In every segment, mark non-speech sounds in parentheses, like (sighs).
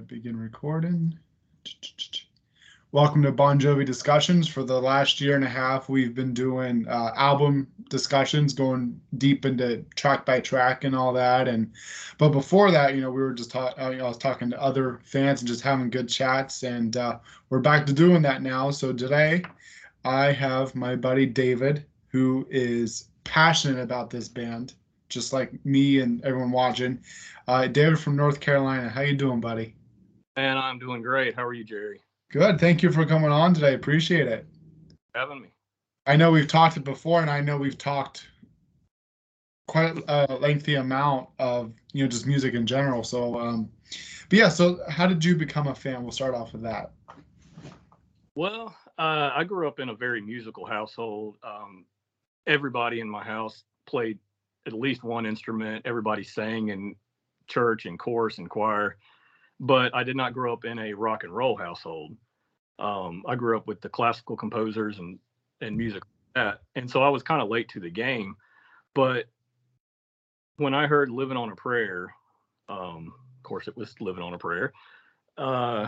Begin recording. Welcome to Bon Jovi discussions. For the last year and a half, we've been doing uh, album discussions, going deep into track by track and all that. And but before that, you know, we were just talking. Uh, I was talking to other fans and just having good chats. And uh, we're back to doing that now. So today, I have my buddy David, who is passionate about this band, just like me and everyone watching. Uh, David from North Carolina, how you doing, buddy? And I'm doing great. How are you, Jerry? Good. Thank you for coming on today. Appreciate it. Having me. I know we've talked it before, and I know we've talked quite a lengthy amount of you know just music in general. So, um, but yeah. So, how did you become a fan? We'll start off with that. Well, uh, I grew up in a very musical household. Um, everybody in my house played at least one instrument. Everybody sang in church and chorus and choir but I did not grow up in a rock and roll household. Um, I grew up with the classical composers and and music like that, and so I was kind of late to the game. But when I heard "Living on a Prayer," um, of course it was "Living on a Prayer," uh,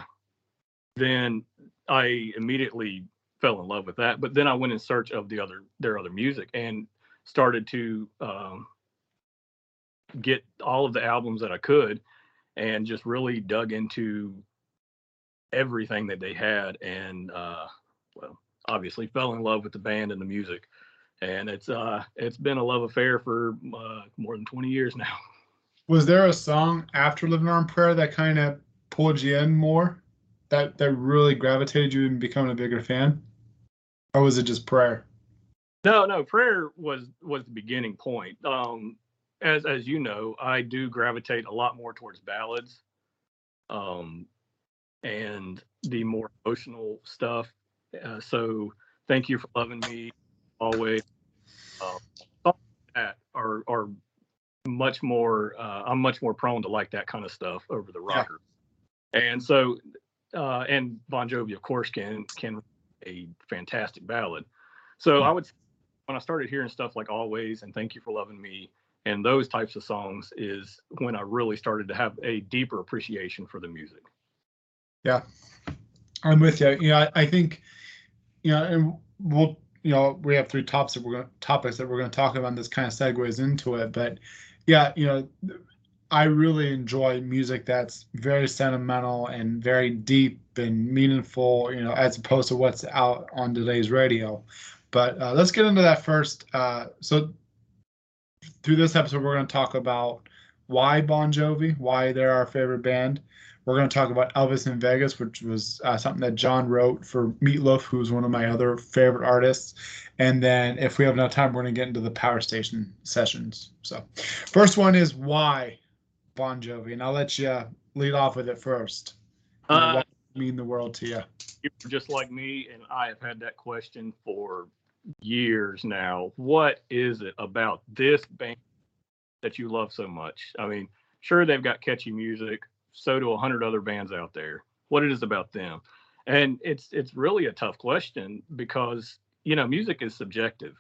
then I immediately fell in love with that. But then I went in search of the other their other music and started to um, get all of the albums that I could and just really dug into everything that they had and uh, well obviously fell in love with the band and the music. And it's uh it's been a love affair for uh, more than 20 years (laughs) now. Was there a song after living on prayer that kind of pulled you in more? That that really gravitated you and becoming a bigger fan? Or was it just prayer? No no prayer was was the beginning point. Um as as you know, I do gravitate a lot more towards ballads, um, and the more emotional stuff. Uh, so thank you for loving me always. Uh, that are are much more. Uh, I'm much more prone to like that kind of stuff over the rocker. Yeah. And so, uh, and Bon Jovi, of course, can can a fantastic ballad. So I would when I started hearing stuff like Always and Thank You for Loving Me and those types of songs is when I really started to have a deeper appreciation for the music. Yeah, I'm with you. You know, I, think, you know, and we'll, you know, we have three topics that we're going topics that we're going to talk about. And this kind of segues into it, but yeah, you know, I really enjoy music that's very sentimental and very deep and meaningful. You know, as opposed to what's out on today's radio. But uh, let's get into that first. Uh, so through this episode, we're going to talk about why Bon Jovi, why they're our favorite band. We're going to talk about Elvis in Vegas, which was uh, something that Jon wrote for Meatloaf, who's one of my other favorite artists. And then, if we have enough time, we're going to get into the Power Station sessions. So, first one is why Bon Jovi, and I'll let you lead off with it first. Uh, mean the world to you? You're just like me, and I have had that question for years now. What is it about this band that you love so much? I mean, sure they've got catchy music, so do a hundred other bands out there. What it is about them? And it's it's really a tough question because you know music is subjective.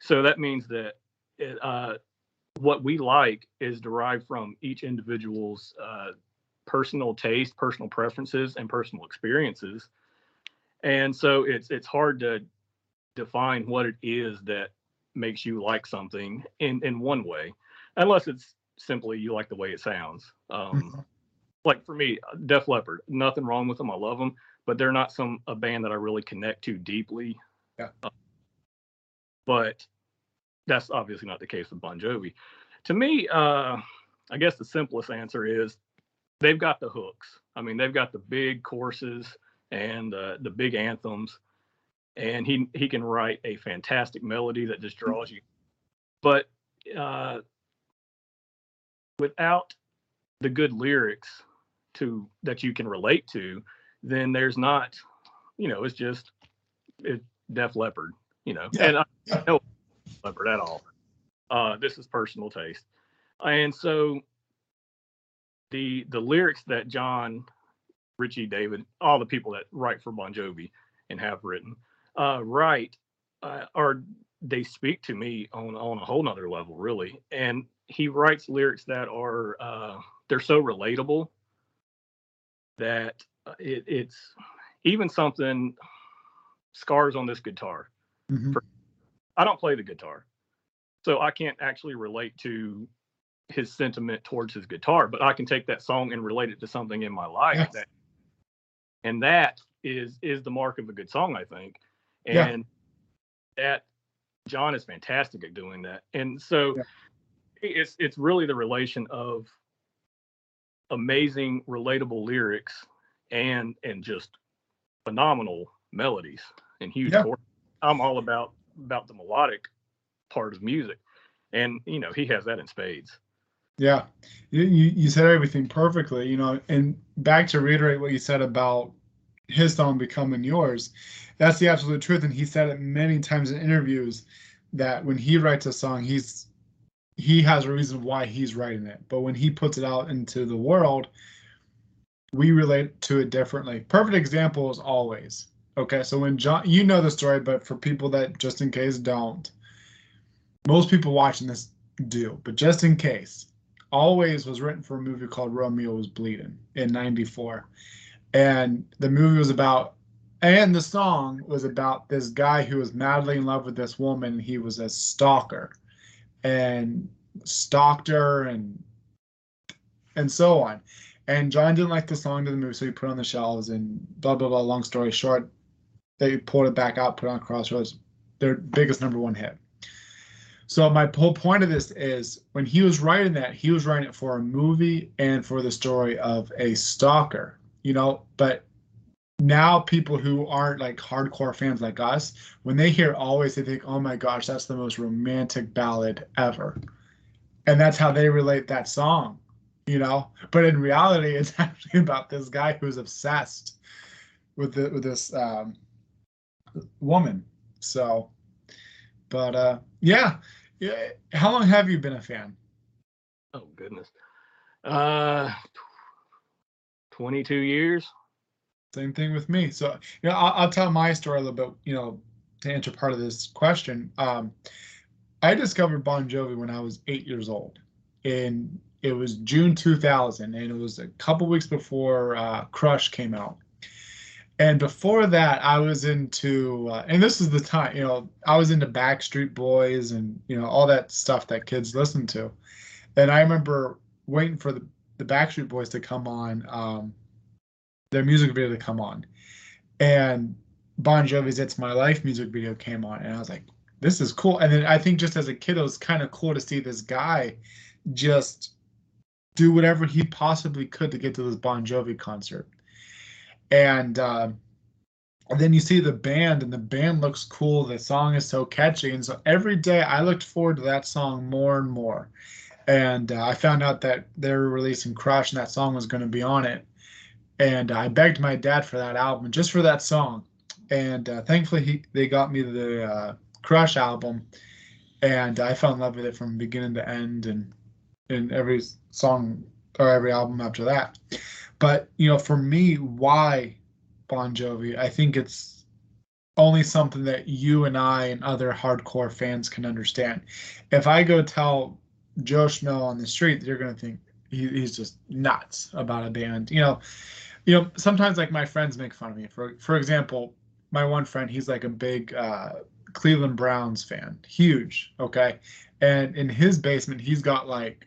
So that means that it, uh, what we like is derived from each individual's uh, personal taste, personal preferences, and personal experiences. And so it's it's hard to define what it is that makes you like something in in one way, unless it's simply you like the way it sounds. Um, mm-hmm. like for me, Def Leppard, nothing wrong with them. I love them, but they're not some a band that I really connect to deeply. Yeah. Uh, but that's obviously not the case with Bon Jovi. To me, uh, I guess the simplest answer is they've got the hooks. I mean, they've got the big courses and uh, the big anthems and he he can write a fantastic melody that just mm-hmm. draws you. But uh, without the good lyrics to that you can relate to, then there's not, you know, it's just it, Def Leppard, you know, yeah. and I, (laughs) I know Leppard at all. Uh, this is personal taste, and so the the lyrics that Jon, Richie, David, all the people that write for Bon Jovi and have written uh, write uh, or they speak to me on on a whole nother level really and he writes lyrics that are uh, they're so relatable that uh, it, it's even something scars on this guitar. Mhm. I don't play the guitar, so I can't actually relate to his sentiment towards his guitar, but I can take that song and relate it to something in my life Yes. that, and that is is the mark of a good song, I think. Yeah. And that Jon is fantastic at doing that. And so Yeah. it's it's really the relation of amazing, relatable lyrics and and just phenomenal melodies and huge Yeah. chords. I'm all about about the melodic part of music. And you know, he has that in spades. Yeah, you you said everything perfectly, you know, and back to reiterate what you said about his song becoming yours, that's the absolute truth. And he said it many times in interviews that when he writes a song, he's he has a reason why he's writing it. But when he puts it out into the world, we relate to it differently. Perfect example is always. Okay, so when Jon you know the story, but for people that just in case don't, most people watching this do, but just in case, Always was written for a movie called Romeo Was Bleeding in 94. And the movie was about, and the song was about this guy who was madly in love with this woman. He was a stalker and stalked her and and so on. And Jon didn't like the song to the movie, so he put on the shelves and blah blah blah. Long story short, they pulled it back out, put on Crossroads, their biggest number one hit. So my whole point of this is when he was writing that, he was writing it for a movie and for the story of a stalker, you know, but now people who aren't like hardcore fans like us, when they hear always they think, "Oh my gosh, that's the most romantic ballad ever." And that's how they relate that song, you know? But in reality, (laughs) it's actually about this guy who's obsessed with the, with this um, woman. So but uh yeah yeah how long have you been a fan Oh goodness. Uh 22 years. same thing with me. So you know i'll, I'll tell my story a little bit you know to answer part of this question. Um i discovered bon jovi when i was eight years old and it was june 2000 and it was a couple weeks before uh crush came out. And before that i was into uh, and this is the time you know i was into backstreet boys and you know all that stuff that kids listen to. And i remember waiting for the, the backstreet boys to come on um, their music video to come on. And bon jovi's it's my life music video came on and i was like this is cool. And then i think just as a kid it was kind of cool to see this guy just do whatever he possibly could to get to this bon jovi concert. And uh, and then you see the band and the band looks cool. The song is so catchy. And so every day i looked forward to that song more and more and uh, i found out that they were releasing crush and that song was going to be on it and i begged my dad for that album just for that song and uh, thankfully he, they got me the uh, crush album and i fell in love with it from beginning to end and in every song or every album after that but you know, for me, why Bon Jovi? I think it's only something that you and I and other hardcore fans can understand. If I go tell Joe Schmo on the street, you're gonna think he, he's just nuts about a band. You know, you know. Sometimes like my friends make fun of me. For for example, my one friend, he's like a big uh, Cleveland Browns fan, huge. Okay, and in his basement, he's got like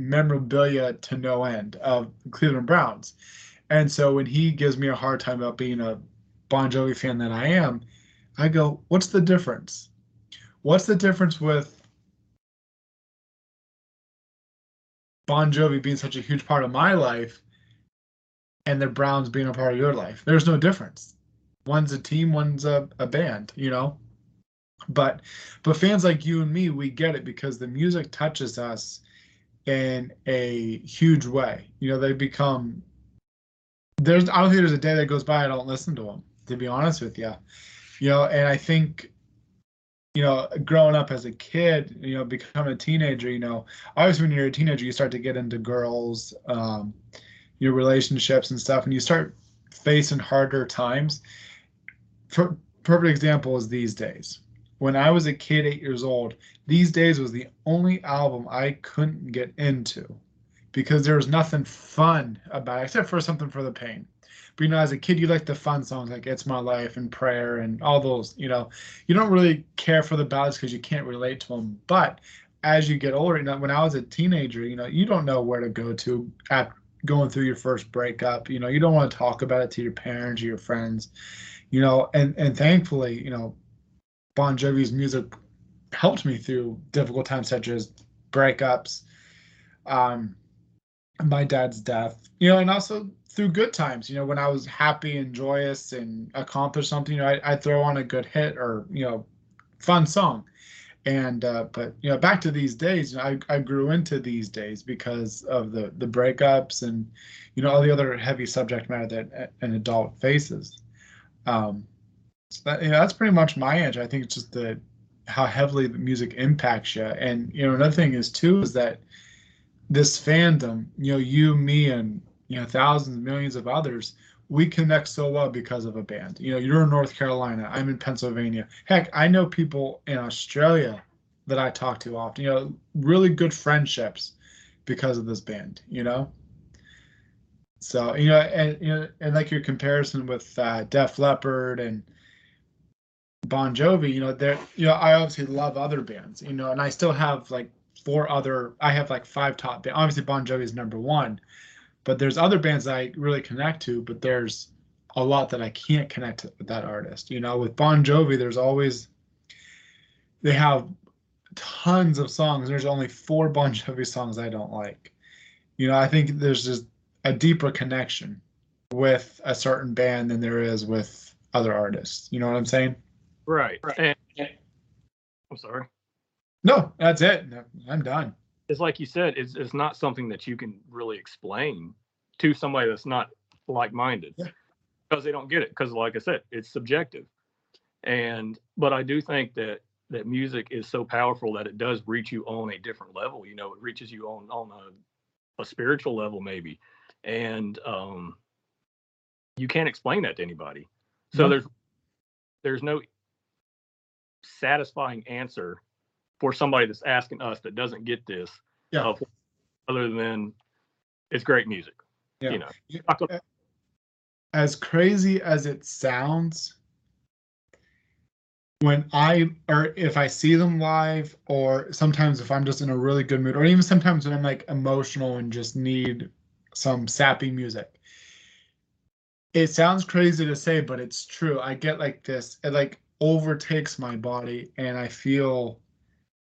memorabilia to no end of Cleveland Browns. And so when he gives me a hard time about being a Bon Jovi fan that I am, I go, what's the difference? What's the difference with Bon Jovi being such a huge part of my life and the Browns being a part of your life? There's no difference. One's a team, one's a, a band, you know? But but fans like you and me, we get it because the music touches us in a huge way. You know, they become there's I don't think there's a day that goes by I don't listen to them, to be honest with you. You know, and I think you know, growing up as a kid, you know, becoming a teenager, you know, obviously when you're a teenager, you start to get into girls, um, your relationships and stuff, and you start facing harder times. Perfect example is these days. When I was a kid, eight years old, these days was the only album I couldn't get into because there was nothing fun about it except for something for the pain. But you know, as a kid, you like the fun songs like "It's My Life" and "Prayer" and all those. You know, you don't really care for the ballads because you can't relate to them. But as you get older, you know, when I was a teenager, you know, you don't know where to go to at going through your first breakup. You know, you don't want to talk about it to your parents or your friends. You know, and and thankfully, you know, Bon Jovi's music helped me through difficult times such as breakups, um, my dad's death, you know, and also through good times. You know, when I was happy and joyous and accomplished something, you know, I, I'd throw on a good hit or you know, fun song. And uh, but you know, back to these days, you know, I, I grew into these days because of the the breakups and you know all the other heavy subject matter that an adult faces. Um, so that, you know, that's pretty much my age. I think it's just the how heavily the music impacts you. And you know, another thing is too is that this fandom, you know, you, me, and you know, thousands, millions of others, we connect so well because of a band. You know, you're in North Carolina, I'm in Pennsylvania. Heck, I know people in Australia that I talk to often. You know, really good friendships because of this band. You know. So you know, and you know, and like your comparison with uh, Def Leppard and Bon Jovi, you know, there, you know, I obviously love other bands, you know, and I still have like four other, I have like five top bands. Obviously, Bon Jovi is number one, but there's other bands I really connect to, but there's a lot that I can't connect with that artist. You know, with Bon Jovi, there's always, they have tons of songs. There's only four Bon Jovi songs I don't like. You know, I think there's just a deeper connection with a certain band than there is with other artists. You know what I'm saying? Right. right. And, I'm sorry. No, that's it. I'm done. It's like you said, it's, it's not something that you can really explain to somebody that's not like minded yeah. because they don't get it. Because, like I said, it's subjective. And, but I do think that that music is so powerful that it does reach you on a different level. You know, it reaches you on on a, a spiritual level maybe, and um, you can't explain that to anybody. So there's there's no satisfying answer for somebody that's asking us that doesn't get this yeah. Uh, other than it's great music yeah. you know as crazy as it sounds when i or if i see them live or sometimes if i'm just in a really good mood or even sometimes when i'm like emotional and just need some sappy music it sounds crazy to say but it's true i get like this it like overtakes my body and I feel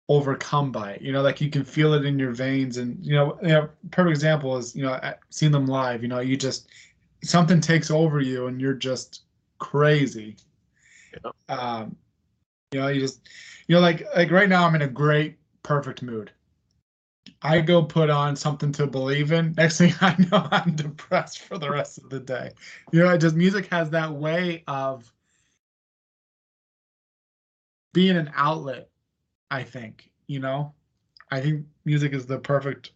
overcome by it. You know, like you can feel it in your veins. And you know, you know, perfect example is you know seeing them live. You know, you just something takes over you and you're just crazy. Yeah. Um, you know, you just you know, like like right now I'm in a great perfect mood. I go put on something to believe in. Next thing I know, (laughs) I'm depressed for the rest of the day. You know, just music has that way of being an outlet, I think, you know, I think music is the perfect,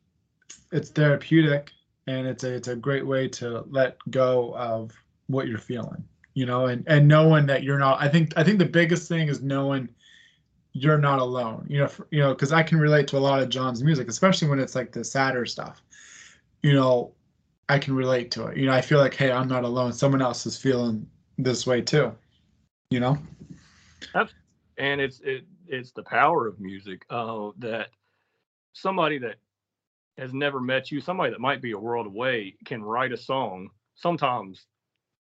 it's therapeutic and it's a, it's a great way to let go of what you're feeling, you know, and, and knowing that you're not, I think, I think the biggest thing is knowing you're not alone, you know, for, you know, cause I can relate to a lot of Jon's music, especially when it's like the sadder stuff, you know, I can relate to it. You know, I feel like, hey, I'm not alone. Someone else is feeling this way too. You know? Absolutely and it's it it's the power of music uh, that somebody that has never met you, somebody that might be a world away, can write a song. Sometimes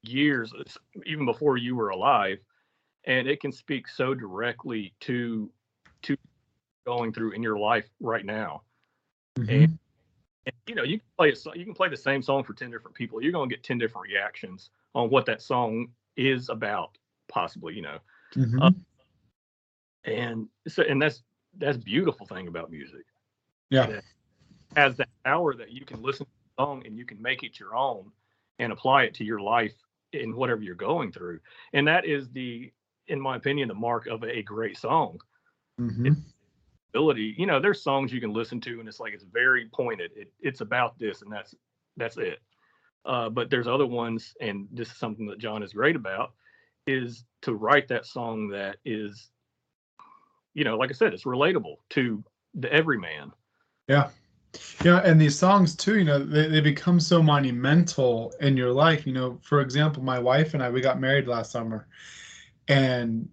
years, even before you were alive, and it can speak so directly to to going through in your life right now. Mm-hmm. And, and, you know, you can play a, you can play the same song for ten different people. You're going to get ten different reactions on what that song is about, possibly. You know. Mm-hmm. Uh, and so and that's that's beautiful thing about music. Yeah. That has that power that you can listen to a song and you can make it your own and apply it to your life in whatever you're going through. And that is the in my opinion the mark of a great song. Mm-hmm. ability you know there's songs you can listen to and it's like it's very pointed. It, it's about this and that's that's it. Uh, but there's other ones and this is something that jon is great about is to write that song that is you know, like I said, it's relatable to the everyman. Yeah. Yeah, and these songs too, you know, they, they become so monumental in your life. You know, for example, my wife and I, we got married last summer, and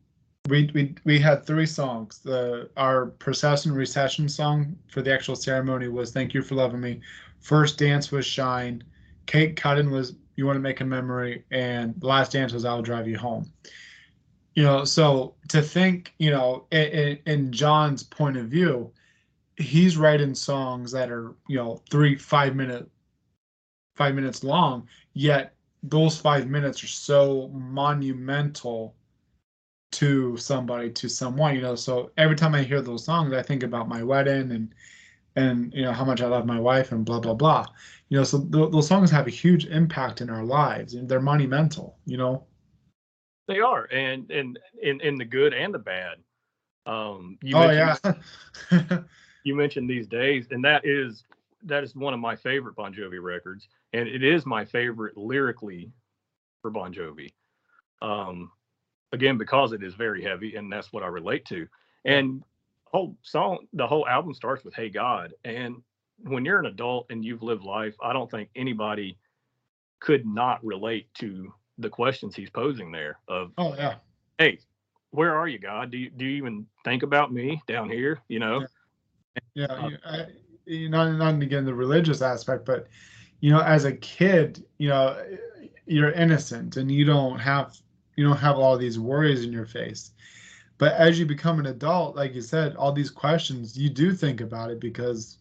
we we we had three songs. The our procession recession song for the actual ceremony was "Thank You for Loving Me." First dance was "Shine." Cake cutting was "You Want to Make a Memory," and last dance was "I'll Drive You Home." You know, so to think, you know, in, in Jon's point of view, he's writing songs that are you know three five minute five minutes long yet those five minutes are so monumental to somebody to someone you know. So every time i hear those songs i think about my wedding and and you know how much i love my wife and blah blah blah. You know so th- those songs have a huge impact in our lives and they're monumental you know they are and and in in the good and the bad. Um you oh yeah. (laughs) you mentioned these days and that is that is one of my favorite bon jovi records and it is my favorite lyrically for bon jovi. Um again because it is very heavy and that's what i relate to. And whole song the whole album starts with hey god and when you're an adult and you've lived life i don't think anybody could not relate to the questions he's posing there of oh yeah. Hey where are you god? Do you, do you even think about me down here you know? Yeah, yeah uh, you, I, you not not again the religious aspect but you know as a kid you know you're innocent and you don't have you don't have all these worries in your face. But as you become an adult like you said all these questions you do think about it because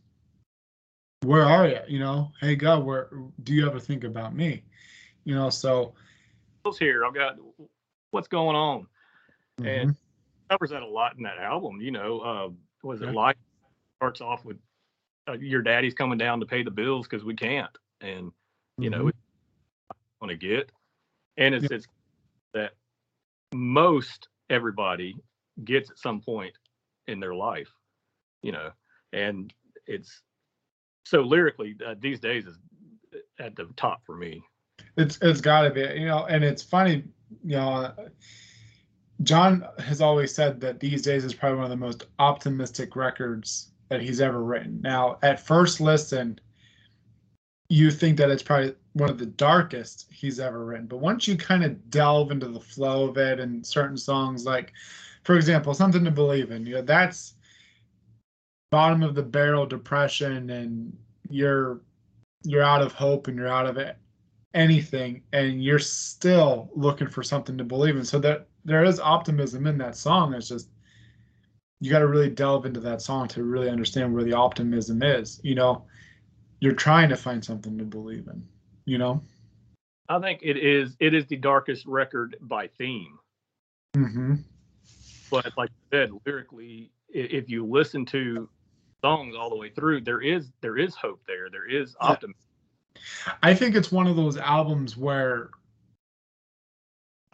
where are you you know hey god where do you ever think about me? You know so here i've got what's going on mm-hmm. and covers that a lot in that album you know uh was it yeah. life starts off with uh, your daddy's coming down to pay the bills because we can't and you mm-hmm. know want to get and it's, yeah. it's that most everybody gets at some point in their life, you know, and it's so lyrically uh, these days is at the top for me. It's it's got to be, you know, and it's funny, you know. Jon has always said that these days is probably one of the most optimistic records that he's ever written. Now, at first listen, you think that it's probably one of the darkest he's ever written. But once you kind of delve into the flow of it and certain songs, like, for example, Something to Believe in, you know, that's bottom of the barrel depression and you're you're out of hope and you're out of it anything and you're still looking for something to believe in. So that there is optimism in that song. It's just you got to really delve into that song to really understand where the optimism is. You know you're trying to find something to believe in you know? I think it is it is the darkest record by theme. Mm-hmm. but like I said lyrically if you listen to songs all the way through there is there is hope there. There is optimism i think it's one of those albums where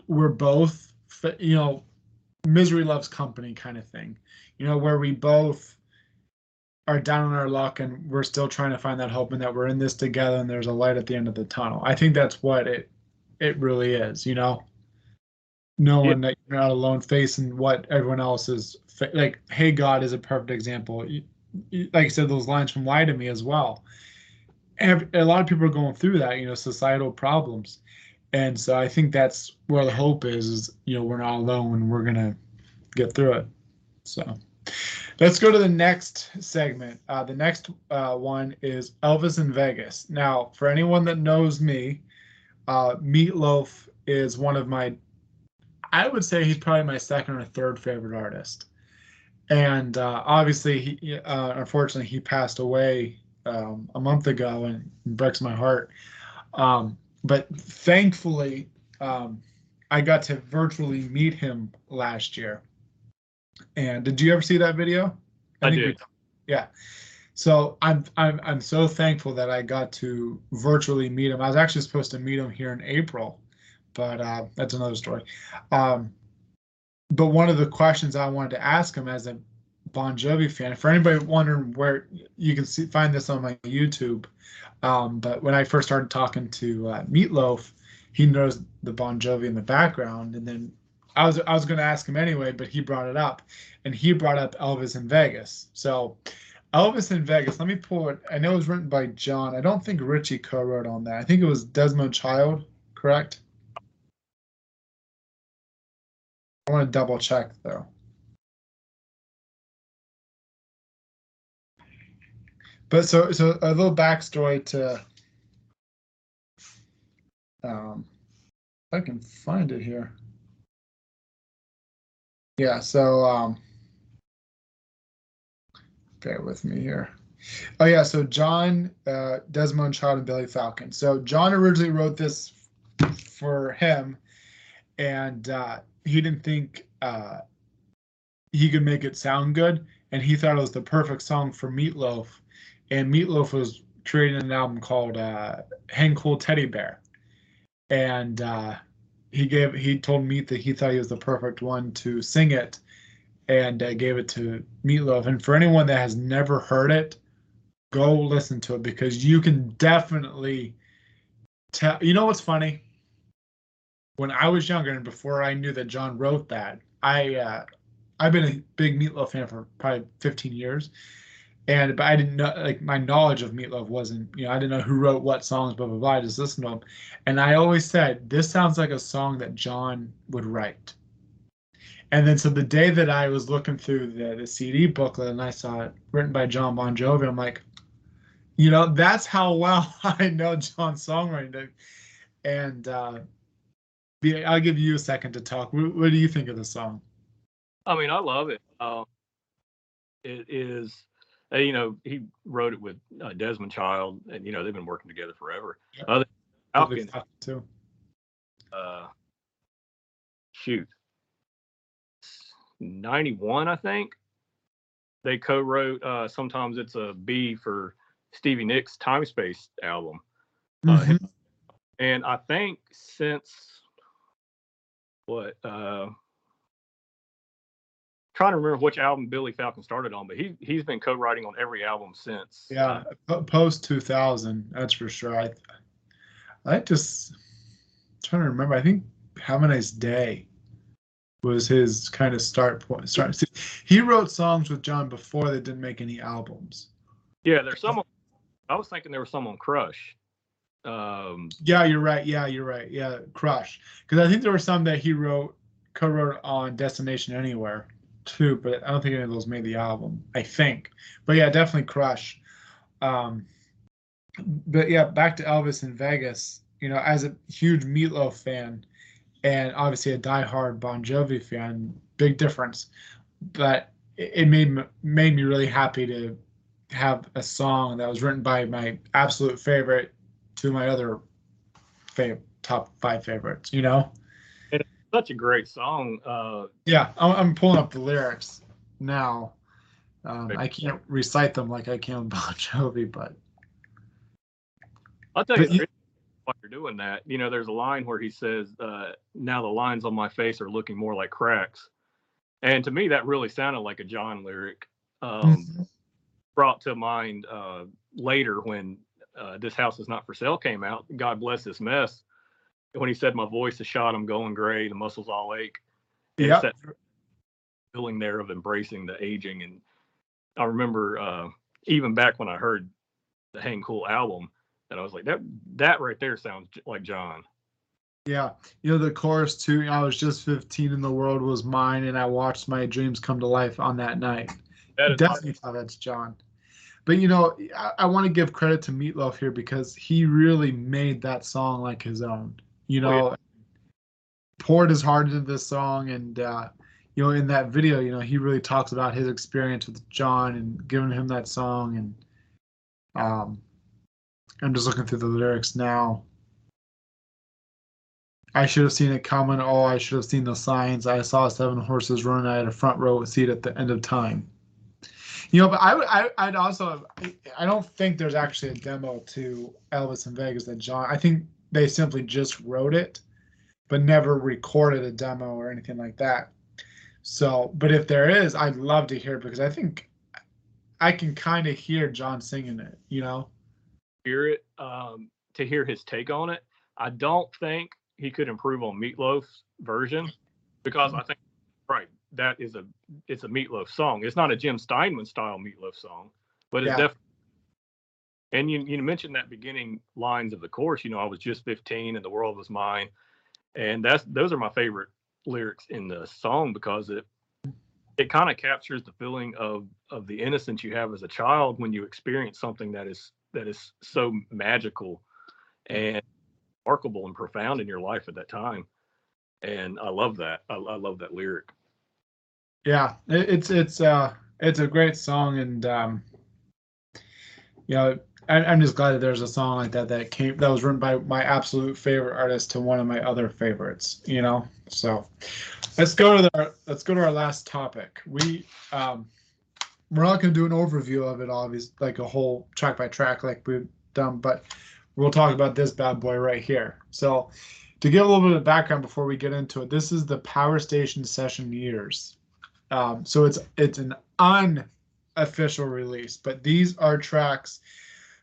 we're both you know misery loves company kind of thing you know where we both are down on our luck and we're still trying to find that hope and that we're in this together and there's a light at the end of the tunnel. I think that's what it it really is, you know. Knowing yeah. that you're not alone facing what everyone else is like hey God is a perfect example. Like I said those lines from Lie to Me as well. A lot of people are going through that, you know, societal problems. And so I think that's where the hope is is you know, we're not alone we're going to get through it. So Let's go to the next segment. Uh, the next uh, one is Elvis in Vegas. Now, for anyone that knows me, uh, Meatloaf is one of my, I would say he's probably my second or third favorite artist. And uh, obviously, he, uh, unfortunately, he passed away um, a month ago and breaks my heart. Um, but thankfully, um, I got to virtually meet him last year. And did you ever see that video? I, I did. We, yeah. So I'm I'm I'm so thankful that I got to virtually meet him. I was actually supposed to meet him here in April, but uh, that's another story. Um, but one of the questions I wanted to ask him as a Bon Jovi fan, for anybody wondering where you can see find this on my YouTube, um, but when I first started talking to uh, Meatloaf, he knows the Bon Jovi in the background, and then I was I was going to ask him anyway, but he brought it up, and he brought up Elvis in Vegas. So Elvis in Vegas. Let me pull it. I know it was written by Jon. I don't think Richie co-wrote on that. I think it was Desmond Child, correct? I want to double check though. But so so a little backstory to um I can find it here. Yeah, so um bear with me here. Oh yeah, so Jon, uh, Desmond Child, and Billy Falcon. So Jon originally wrote this for him, and uh, he didn't think uh, he could make it sound good, and he thought it was the perfect song for Meatloaf. And Meatloaf was creating an album called uh, "Hang Cool Teddy Bear," and uh, he gave he told Meat that he thought he was the perfect one to sing it and uh, gave it to Meatloaf. And for anyone that has never heard it, go listen to it because you can definitely tell. You know what's funny? When I was younger and before I knew that Jon wrote that, I uh, I've been a big Meatloaf fan for probably 15 years, and but I didn't know like my knowledge of Meatloaf wasn't you know I didn't know who wrote what songs blah blah blah. I just listened to them, and I always said this sounds like a song that Jon would write and then so the day that I was looking through the, the CD booklet and I saw it written by Jon Bon Jovi, I'm like, you know, that's how well (laughs) I know Jon's songwriting. And uh, I'll give you a second to talk. What, what, do you think of the song? I mean, I love it. Um, it is, uh, you know, he wrote it with uh, Desmond Child, and you know they've been working together forever. Yeah. Falcon, too. Uh, shoot, 91, I think. They co-wrote. Uh, sometimes it's a B for Stevie Nicks' Timespace album. Uh, mm-hmm. Uh, and I think since what uh trying to remember which album Billy Falcon started on, but he he's been co-writing on every album since. Yeah, post 2000, that's for sure. I I just trying to remember. I think Have a Nice Day was his kind of start point. Start. He wrote songs with Jon before they didn't make any albums. Yeah, there's some. I was thinking there was some on Crush. Um, yeah, you're right. Yeah, you're right. Yeah, Crush. Because I think there were some that he wrote, co-wrote on Destination Anywhere, too. But I don't think any of those made the album. I think. But yeah, definitely Crush. Um, but yeah, back to Elvis in Vegas. You know, as a huge Meatloaf fan, and obviously a diehard Bon Jovi fan, big difference. But it made me, made me really happy to have a song that was written by my absolute favorite to my other favorite top five favorites. You know, such a great song. Uh, yeah, I'm, I'm pulling up the lyrics now. Um, I can't recite them like I can (laughs) Bon Jovi, but I'll tell you while you're doing that, you know, there's a line where he says, uh, "Now the lines on my face are looking more like cracks," and to me, that really sounded like a Jon lyric. Um, mm-hmm. Brought to mind uh, later when uh, "This House Is Not for Sale" came out. God bless this mess. When he said, "My voice is shot, I'm going gray, the muscles all ache." Yeah. that Feeling there of embracing the aging, and I remember uh, even back when I heard the Hang Cool album and I was like, that that right there sounds like Jon. Yeah, you know the chorus too. I was just 15 and the world was mine, and I watched my dreams come to life on that night. That Definitely thought that's Jon. But you know, I, I want to give credit to Meatloaf here because he really made that song like his own. You know, oh, yeah. poured his heart into this song, and uh, you know, in that video, you know, he really talks about his experience with Jon and giving him that song, and um, I'm just looking through the lyrics now. I should have seen it coming. Oh, I should have seen the signs. I saw seven horses run. I had a front row seat at the end of time. You know, but I would, I, I'd also, I don't think there's actually a demo to Elvis in Vegas that Jon. I think they simply just wrote it, but never recorded a demo or anything like that. So, but if there is, I'd love to hear it because I think I can kind of hear Jon singing it. You know hear it um, to hear his take on it. I don't think he could improve on Meatloaf's version because I think right that is a it's a Meatloaf song. It's not a Jim Steinman style Meatloaf song, but it's Yeah. definitely. And you you mentioned that beginning lines of the course. You know, I was just 15 and the world was mine, and that's those are my favorite lyrics in the song because it it kind of captures the feeling of of the innocence you have as a child when you experience something that is that is so magical and remarkable and profound in your life at that time. And I love that. I, I love that lyric. Yeah, it's it's uh it's a great song, and um, you know, I'm just glad that there's a song like that that came that was written by my absolute favorite artist to one of my other favorites. You know, so let's go to the let's go to our last topic. We um, we're not going to do an overview of it, obviously, like a whole track by track like we've done, but we'll talk about this bad boy right here. So. To give a little bit of background before we get into it, this is the Power Station Session Years. Um, so it's it's an unofficial release, but these are tracks.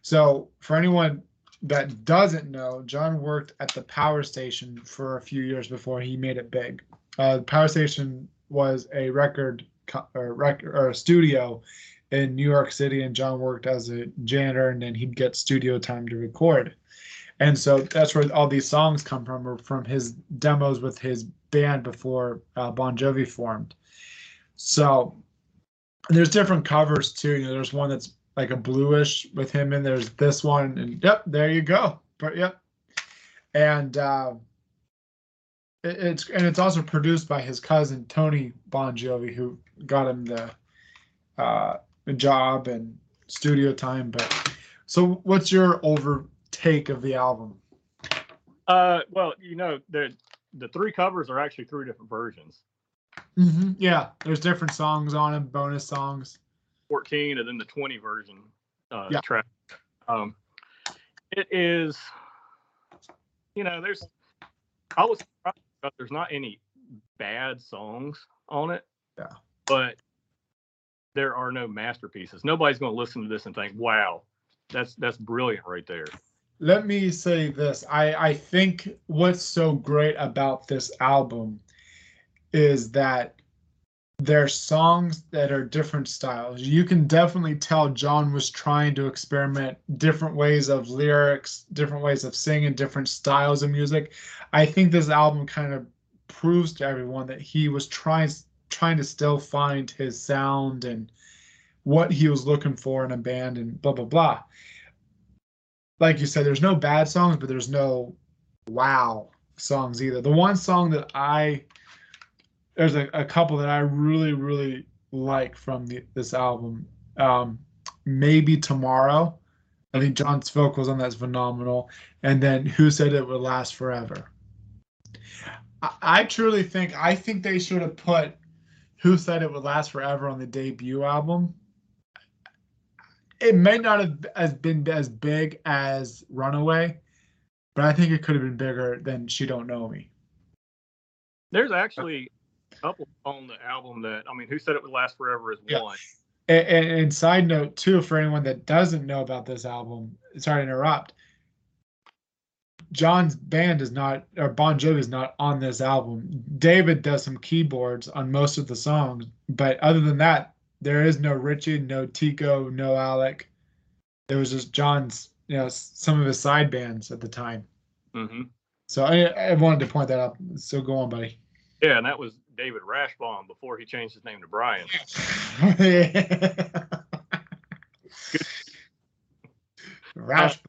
So for anyone that doesn't know, Jon worked at the Power Station for a few years before he made it big. Uh, the Power Station was a record co- or record or studio in New York City, and Jon worked as a janitor, and then he'd get studio time to record. And so that's where all these songs come from, or from his demos with his band before uh, Bon Jovi formed. So there's different covers too. You know, there's one that's like a bluish with him, and there's this one, and yep, there you go. But yep, and uh, it, it's and it's also produced by his cousin Tony Bongiovi, who got him the uh, the job and studio time. But so, what's your over take of the album? Uh, well, you know, the the three covers are actually three different versions. Mm-hmm. Yeah, there's different songs on them, bonus songs. 14 and then the 20 version uh, Yeah. track. Um, it is, you know, there's, I was there's not any bad songs on it. Yeah. But there are no masterpieces. Nobody's going to listen to this and think, wow, that's that's brilliant right there. Let me say this. I, I think what's so great about this album is that there's songs that are different styles. You can definitely tell Jon was trying to experiment different ways of lyrics, different ways of singing, different styles of music. I think this album kind of proves to everyone that he was trying trying to still find his sound and what he was looking for in a band and blah blah blah. Like you said, there's no bad songs, but there's no wow songs either. The one song that I there's a, a couple that I really, really like from the, this album. Um, maybe tomorrow. I think Jon's vocals on that's phenomenal. And then Who Said It Would Last Forever. I, I truly think I think they should have put Who Said It Would Last Forever on the debut album. It may not have as been as big as Runaway, but I think it could have been bigger than She Don't Know Me. There's actually couple on the album that, I mean, Who Said It Would Last Forever is Yeah. one. And, and, and side note too, for anyone that doesn't know about this album, sorry to interrupt. Jon's band is not, or Bon Jovi is not on this album. David does some keyboards on most of the songs, but other than that, there is no Richie, no Tico, no Alec. There was just Jon's, you know, some of his side bands at the time. Mm-hmm. So I, I wanted to point that out. So go on, buddy. Yeah, and that was David Rashbaum before he changed his name to Bryan. (laughs) Rash.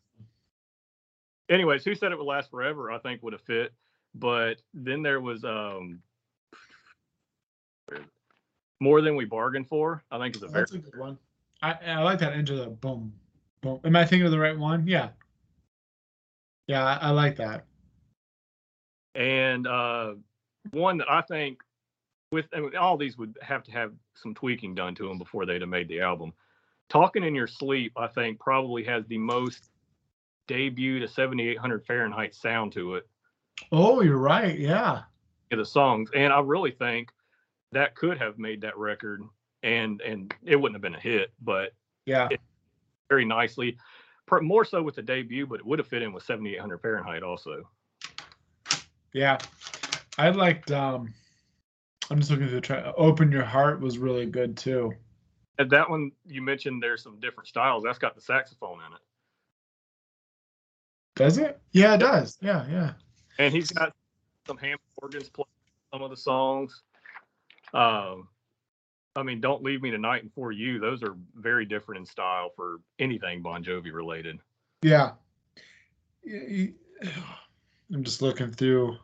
anyways, who said it would last forever? I think would have fit, but then there was um more than we bargained for. I think is a very a good one. I I like that into the boom, boom. Am I thinking of the right one? Yeah. Yeah, I, I like that. and uh one that I think with I mean, all these would have to have some tweaking done to them before they'd have made the album. Talking in Your Sleep, I think probably has the most debut to 7800 Fahrenheit sound to it. Oh, you're right. Yeah. the songs, and I really think that could have made that record, and and it wouldn't have been a hit, but Yeah. very nicely, more so with the debut, but it would have fit in with 7800 Fahrenheit also. Yeah. I liked um I'm just looking through the track. Open Your Heart was really good too. And that one you mentioned there's some different styles. That's got the saxophone in it. Does it? Yeah, it does. Yeah, yeah. And he's got some Hammond organs playing some of the songs. Um, I mean, "Don't Leave Me Tonight" and "For You" those are very different in style for anything Bon Jovi related. Yeah. (sighs) I'm just looking through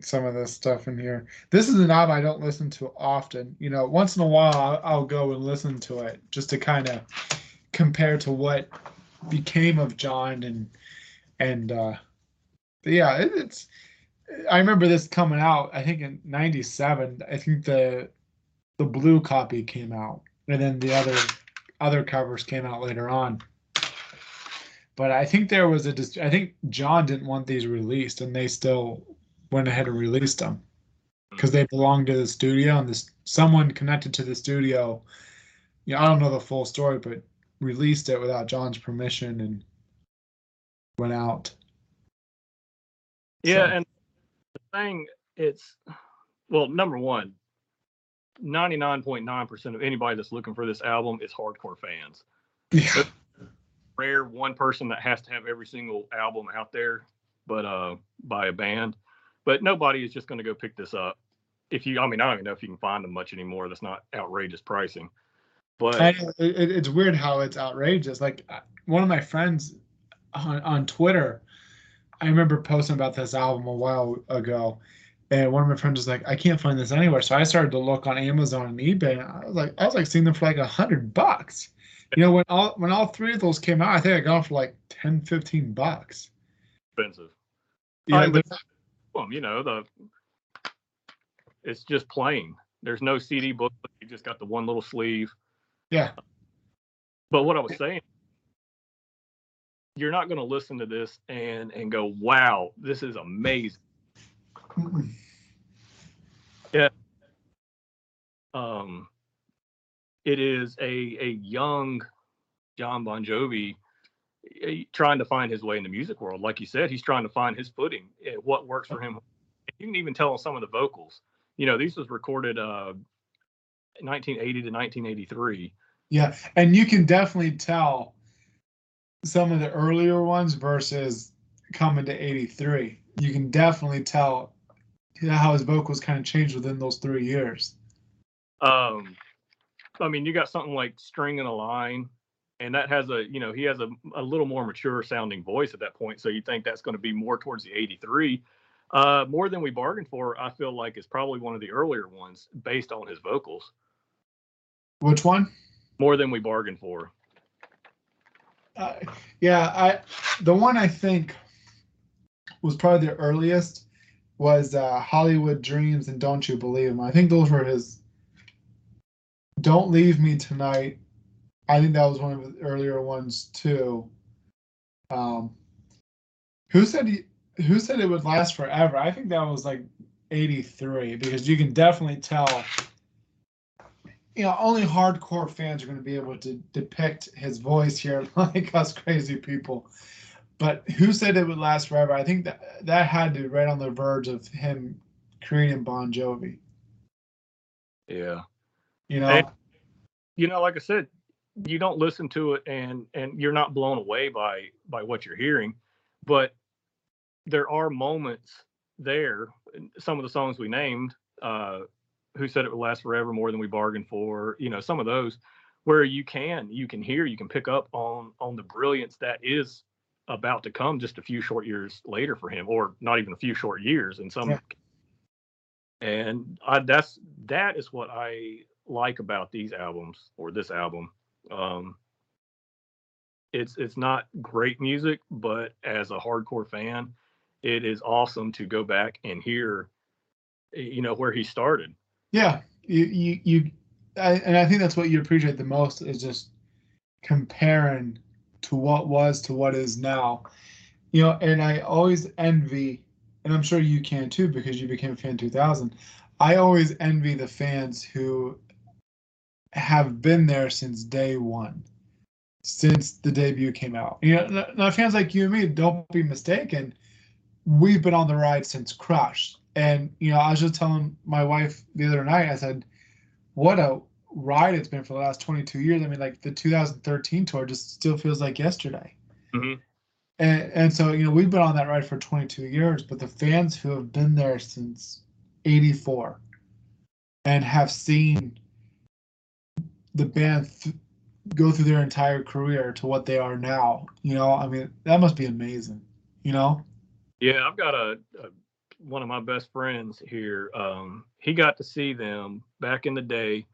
some of this stuff in here. This is an album I don't listen to often. You know, once in a while I'll, go and listen to it just to kind of compare to what became of Jon and and uh yeah, it, it's I remember this coming out I think in 97. I think the the blue copy came out and then the other other covers came out later on. But I think there was a I think Jon didn't want these released and they still went ahead and released them because they belonged to the studio and this someone connected to the studio. You know, I don't know the full story, but released it without Jon's permission and went out. Yeah, So- and the thing it's well, number one, 99.9% of anybody that's looking for this album is hardcore fans. Yeah. Rare one person that has to have every single album out there, but uh by a band. But nobody is just going to go pick this up. If you, I mean, I don't even know if you can find them much anymore. That's not outrageous pricing. But I it, it- it's weird how it's outrageous. Like uh, one of my friends on, on Twitter, I remember posting about this album a while ago, and one of my friends was like, "I can't find this anywhere." So I started to look on Amazon and eBay, and I was like, I was like seeing them for like a hundred bucks. You know, when all when all three of those came out, I think I got them for like 10, 15 bucks. expensive. Yeah, know, I would- they're- Well, you know, the it's just plain. There's no CD booklet. You just got the one little sleeve. yeah, But what I was saying, you're not going to listen to this and and go, "Wow, this is amazing." Mm-mm. Um, it is a a young Jon Bon Jovi trying to find his way in the music world. Like you said, he's trying to find his footing. eh, What works for him. You can even tell on some of the vocals. You know, these was recorded uh, 1980 to 1983. Yeah, and you can definitely tell some of the earlier ones versus coming to 83. You can definitely tell how his vocals kind of changed within those three years. Um, I mean, you got something like "Stringin' a Line," and that has a, you know, he has a, a little more mature sounding voice at that point. So you think that's going to be more towards the '83. Uh, more than we bargained for, I feel like is probably one of the earlier ones based on his vocals. Which one? More than we bargained for. Uh, yeah, I the one I think was probably the earliest was uh, Hollywood Dreams and Don't You Believe Him. I think those were his. Don't Leave Me Tonight. I think that was one of the earlier ones too. Um, who said he, who said it would last forever? I think that was like 83 because you can definitely tell you know, only hardcore fans are going to be able to depict his voice here, (laughs) like us crazy people. But who said it would last forever? I think that that had to be right on the verge of him creating Bon Jovi. Yeah. You know, And- You know, like I said, you don't listen to it and and you're not blown away by by what you're hearing, but there are moments there. Some of the songs we named, uh, who said it would last forever more than we bargained for you know some of those where you can you can hear you can pick up on on the brilliance that is about to come just a few short years later for him or not even a few short years in some Yeah. and I, that's that is what i like about these albums or this album um it's it's not great music but as a hardcore fan it is awesome to go back and hear you know where he started yeah, you you, you I, and I think that's what you appreciate the most is just comparing to what was to what is now. You know, and I always envy, and I'm sure you can too because you became a fan 2000. I always envy the fans who have been there since day one, since the debut came out. You know, now fans like you and me, don't be mistaken, we've been on the ride since Crush. And you know, I was just telling my wife the other night, I said, "What a ride it's been for the last 22 years. I mean, like the 2013 tour just still feels like yesterday. Mhm. And and so you know we've been on that ride for 22 years, but the fans who have been there since '84 and have seen the band th- go through their entire career to what they are now, you know, I mean, that must be amazing, you know? Yeah, I've got a, a one of my best friends here. Um, he got to see them back in the day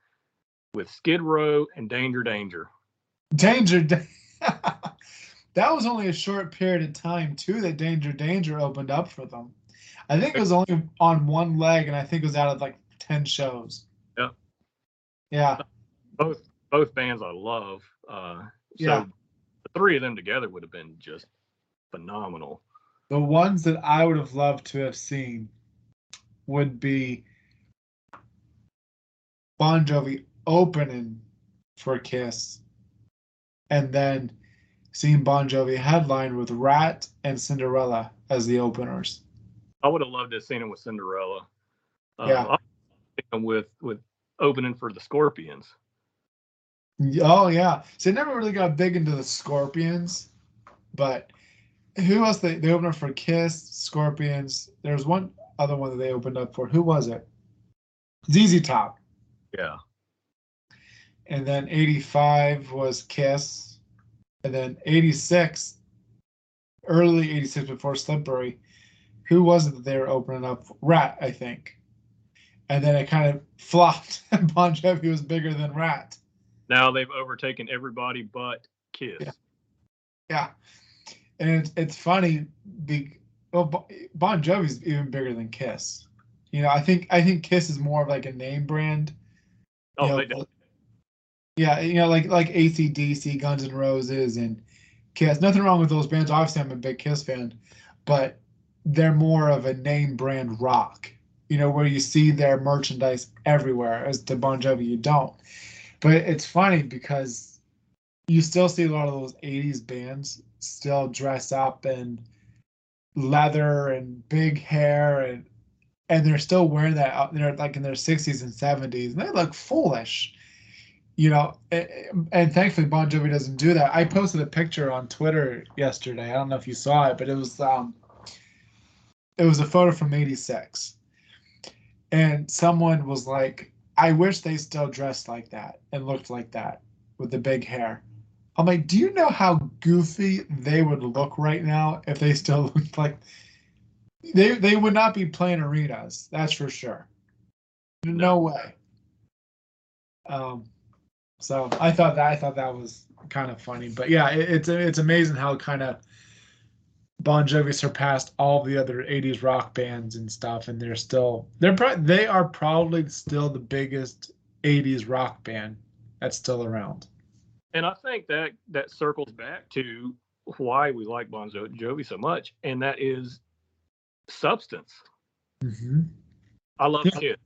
with Skid Row and Danger Danger. Danger. Da- (laughs) that was only a short period of time too that Danger Danger opened up for them. I think it was only on one leg, and I think it was out of like ten shows. Yeah. Yeah. Both both bands I love. Uh, so Yeah. the three of them together would have been just phenomenal. The ones that I would have loved to have seen would be Bon Jovi opening for Kiss, and then seeing Bon Jovi headline with Ratt and Cinderella as the openers. I would have loved to have seen them with Cinderella. Uh, Yeah. I would have seen them with with opening for the Scorpions. Oh yeah, so they never really got big into the Scorpions, but who else they they opened up for Kiss, Scorpions. There's one other one that they opened up for. Who was it? ZZ Top. Yeah. and then 85 was Kiss, and then 86, early 86 before Slippery, who was it that they were opening up? Ratt, I think. And then it kind of (laughs) flopped, and Bon Jovi was bigger than Ratt. Now they've overtaken everybody but Kiss. Yeah. Yeah, and it's it's funny. Be, well, Bon- Jovi's even bigger than Kiss. You know, I think I think Kiss is more of like a name brand. Oh, you know, they did. Yeah, you know, like like ACDC, Guns N' Roses, and Kiss. Nothing wrong with those bands. Obviously, I'm a big Kiss fan, but they're more of a name brand rock. You know, where you see their merchandise everywhere. As to Bon Jovi, you don't. But it's funny because you still see a lot of those '80s bands still dress up in leather and big hair and and they're still wearing that out they're like in their 60s and 70s and they look foolish. You know and, and thankfully bon jovi doesn't do that. I posted a picture on twitter yesterday. I don't know if you saw it but it was um it was a photo from 86 and someone was like i wish they still dressed like that and looked like that with the big hair. I'm like do you know how goofy they would look right now if they still (laughs) looked like they they would not be playing arenas that's for sure. No. Way. Um so I thought that I thought that was kind of funny, but yeah, it, it's it's amazing how kind of Bon Jovi surpassed all the other '80s rock bands and stuff, and they're still they're pro- they are probably still the biggest '80s rock band that's still around. And I think that that circles back to why we like Bon Jovi so much, and that is substance. Mm-hmm. I love Yeah. Kid.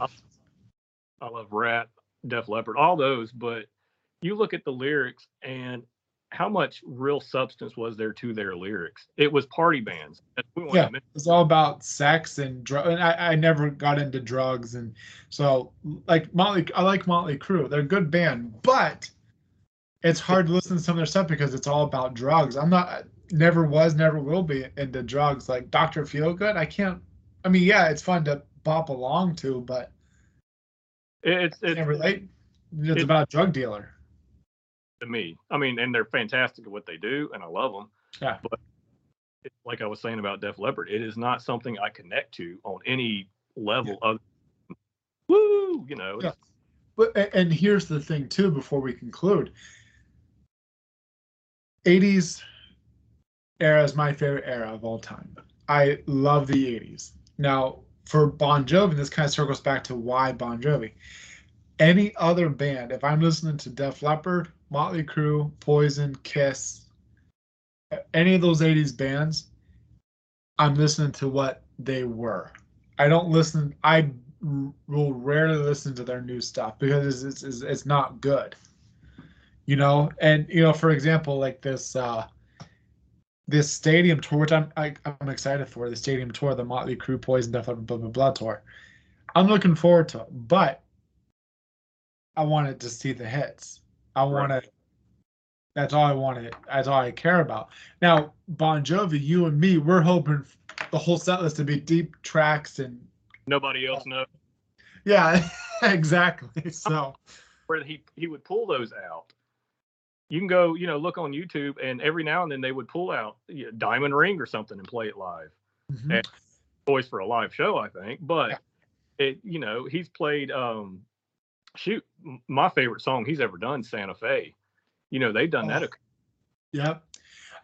I, I love Ratt, Def Leppard, all those. But you look at the lyrics and how much real substance was there to their lyrics? It was party bands. Yeah. It's all about sex and drugs. And I, I never got into drugs, and so like Motley, I like Motley Crue. They're a good band, but it's hard to listen to some of their stuff because it's all about drugs. I'm not, never was, never will be into drugs. Like Doctor Feelgood, I can't. I mean, yeah, it's fun to bop along to, but It- It's I can't relate. It's it- about a drug dealer. To me. I mean, and they're fantastic at what they do, and I love them. Yeah. But it, like I was saying about Def Leppard, it is not something I connect to on any level of woo. You know, Yeah. But and here's the thing too. Before we conclude, '80s era is my favorite era of all time. I love the '80s. Now, for Bon Jovi, this kind of circles back to why Bon Jovi. Any other band, if I'm listening to Def Leppard, Motley Crue, Poison, Kiss, any of those '80s bands, I'm listening to what they were. I don't listen. I will rarely listen to their new stuff because it's, it's it's not good. You know, and you know, for example, like this uh this stadium tour, which I'm I, I'm excited for, the stadium tour, the Motley Crue, Poison, Leppard, blah blah blah tour. I'm looking forward to it, but I wanted to see the hits. I want to. That's all I want wanted. That's all I care about. Now, Bon Jovi, you and me, we're hoping the whole set list to be deep tracks and Nobody else knows yeah, (laughs) exactly. So where he he would pull those out. You can go, you know, look on YouTube, and every now and then they would pull out you know, Diamond Ring or something and play it live. mhm. Voice for a live show, I think. But it, you know, he's played. um Shoot, my favorite song he's ever done, Santa Fe. You know, they've done that. Oh. A, Yep.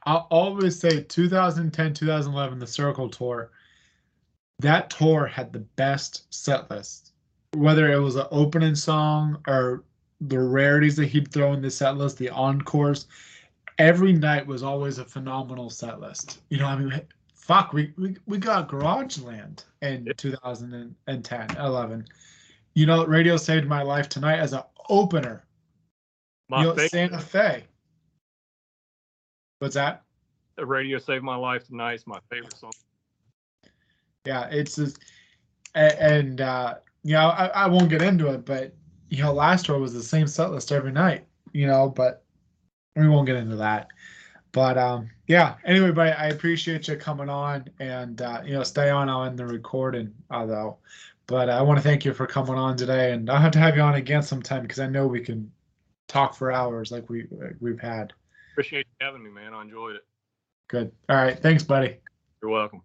I'll always say 2010, 2011, the Circle Tour. That tour had the best set list. Whether it was an opening song or the rarities that he'd throw in the set list, the encores, every night was always a phenomenal set list. You know, I mean, fuck, we we, we got Garageland in 2010, 11. You know, Radio Saved My Life Tonight as an opener. my you know, Santa Fe. What's that? radio saved my life tonight. is my favorite song. Yeah, it's just, and uh, you know, I, I won't get into it, but you know, last tour was the same set list every night, you know, but we won't get into that. But um, yeah. Anyway, buddy, I appreciate you coming on, and uh, you know, stay on on the recording, uh, though. But I want to thank you for coming on today, and I'll have to have you on again sometime because I know we can talk for hours like we like we've had. Appreciate you having me, man. I enjoyed it. Good. All right. Thanks, buddy. You're welcome.